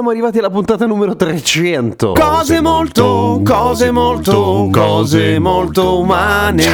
Siamo arrivati alla puntata numero 300. Cose molto, cose molto, cose molto umane.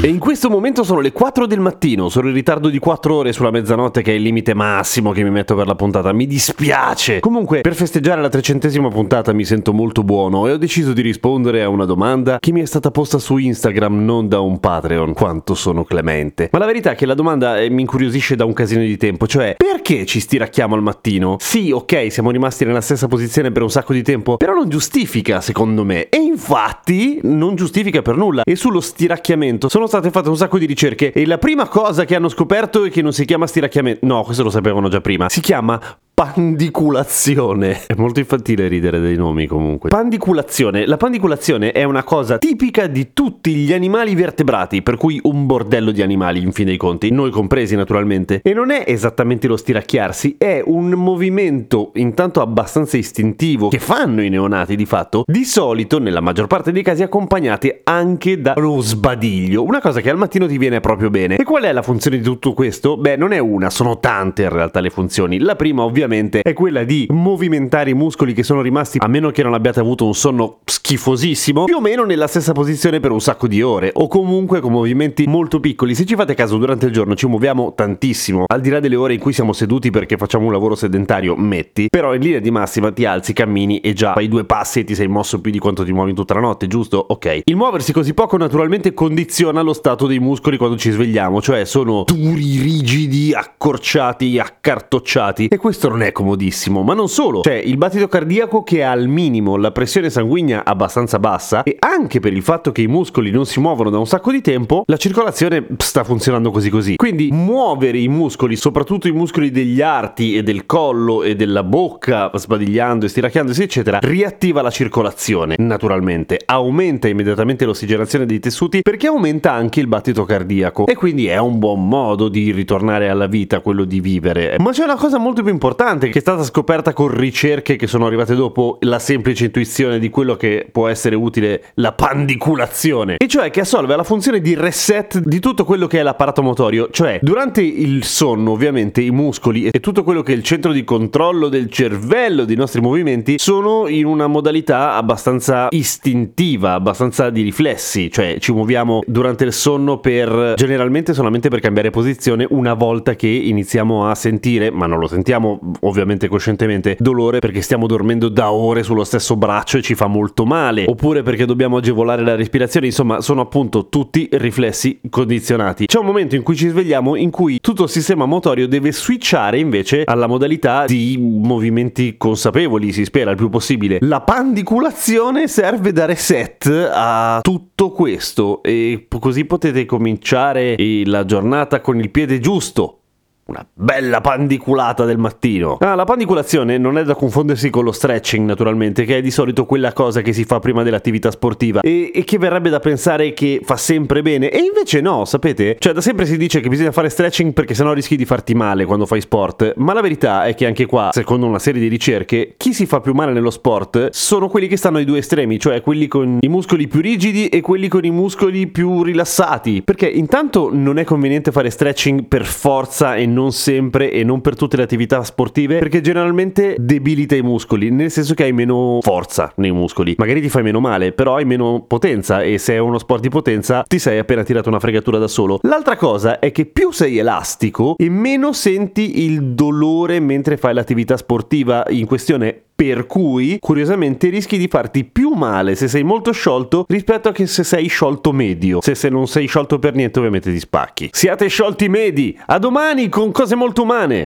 E in questo momento sono le 4 del mattino. Sono in ritardo di 4 ore sulla mezzanotte, che è il limite massimo che mi metto per la puntata. Mi dispiace. Comunque, per festeggiare la trecentesima puntata mi sento molto buono e ho deciso di rispondere a una domanda che mi è stata posta su Instagram, non da un Patreon. Quanto sono clemente. Ma la verità è che la domanda eh, mi incuriosisce da un casino di tempo, cioè perché ci stiracchiamo al mattino? Sì, ok, siamo rimasti nella stessa posizione per un sacco di tempo, però non giustifica secondo me. E infatti non giustifica per nulla. E sullo stiracchiamento sono state fatte un sacco di ricerche e la prima cosa che hanno scoperto è che non si chiama stiracchiamento. No, questo lo sapevano già prima. Si chiama pandiculazione. È molto infantile ridere dei nomi comunque. Pandiculazione. La pandiculazione è una cosa tipica di tutti gli animali vertebrati, per cui un bordello di animali in fin dei conti, noi compresi naturalmente. E non è esattamente lo stiracchiarsi, è un movimento intanto abbastanza istintivo che fanno i neonati di fatto, di solito nella maggior parte dei casi accompagnati anche dallo sbadiglio, una cosa che al mattino ti viene proprio bene. E qual è la funzione di tutto questo? Beh, non è una, sono tante in realtà le funzioni. La prima ovviamente è quella di movimentare i muscoli che sono rimasti, a meno che non abbiate avuto un sonno schifosissimo, più o meno nella stessa posizione per un sacco di ore, o comunque con movimenti molto piccoli. Se ci fate caso, durante il giorno ci muoviamo tantissimo, al di là delle ore in cui siamo seduti perché facciamo un lavoro sedentario, metti, però in linea di massima ti alzi, cammini e già fai due passi e ti sei mosso più di quanto ti muovi tutta la notte, giusto? Ok. Il muoversi così poco naturalmente condiziona lo stato dei muscoli quando ci svegliamo, cioè sono duri, rigidi, accorciati, accartocciati, e questo non è comodissimo, ma non solo, c'è il battito cardiaco che è al minimo, la pressione sanguigna abbastanza bassa e anche per il fatto che i muscoli non si muovono da un sacco di tempo, la circolazione sta funzionando così così. Quindi muovere i muscoli, soprattutto i muscoli degli arti e del collo e della bocca, sbadigliando e stiracchiandosi eccetera, riattiva la circolazione, naturalmente, aumenta immediatamente l'ossigenazione dei tessuti perché aumenta anche il battito cardiaco e quindi è un buon modo di ritornare alla vita, quello di vivere. Ma c'è una cosa molto più importante che è stata scoperta con ricerche che sono arrivate dopo la semplice intuizione di quello che può essere utile la pandiculazione, e cioè che assolve la funzione di reset di tutto quello che è l'apparato motorio, cioè durante il sonno ovviamente i muscoli e tutto quello che è il centro di controllo del cervello dei nostri movimenti sono in una modalità abbastanza istintiva, abbastanza di riflessi, cioè ci muoviamo durante il sonno per generalmente solamente per cambiare posizione una volta che iniziamo a sentire, ma non lo sentiamo ovviamente coscientemente dolore perché stiamo dormendo da ore sullo stesso braccio e ci fa molto male, oppure perché dobbiamo agevolare la respirazione, insomma sono appunto tutti riflessi condizionati. C'è un momento in cui ci svegliamo in cui tutto il sistema motorio deve switchare invece alla modalità di movimenti consapevoli, si spera il più possibile. La pandiculazione serve da reset a tutto questo e così potete cominciare la giornata con il piede giusto una bella pandiculata del mattino. Ah, la pandiculazione non è da confondersi con lo stretching, naturalmente, che è di solito quella cosa che si fa prima dell'attività sportiva e, e, che verrebbe da pensare che fa sempre bene. E invece no, sapete? Cioè, da sempre si dice che bisogna fare stretching perché sennò rischi di farti male quando fai sport. Ma la verità è che anche qua, secondo una serie di ricerche, chi si fa più male nello sport sono quelli che stanno ai due estremi, cioè quelli con i muscoli più rigidi e quelli con i muscoli più rilassati. Perché intanto non è conveniente fare stretching per forza e non non sempre e non per tutte le attività sportive perché generalmente debilita i muscoli, nel senso che hai meno forza nei muscoli. Magari ti fai meno male, però hai meno potenza e se è uno sport di potenza ti sei appena tirato una fregatura da solo. L'altra cosa è che più sei elastico e meno senti il dolore mentre fai l'attività sportiva in questione per cui curiosamente rischi di farti più male se sei molto sciolto rispetto a che se sei sciolto medio. Se, se non sei sciolto per niente ovviamente ti spacchi. Siate sciolti medi! A domani con cose molto umane!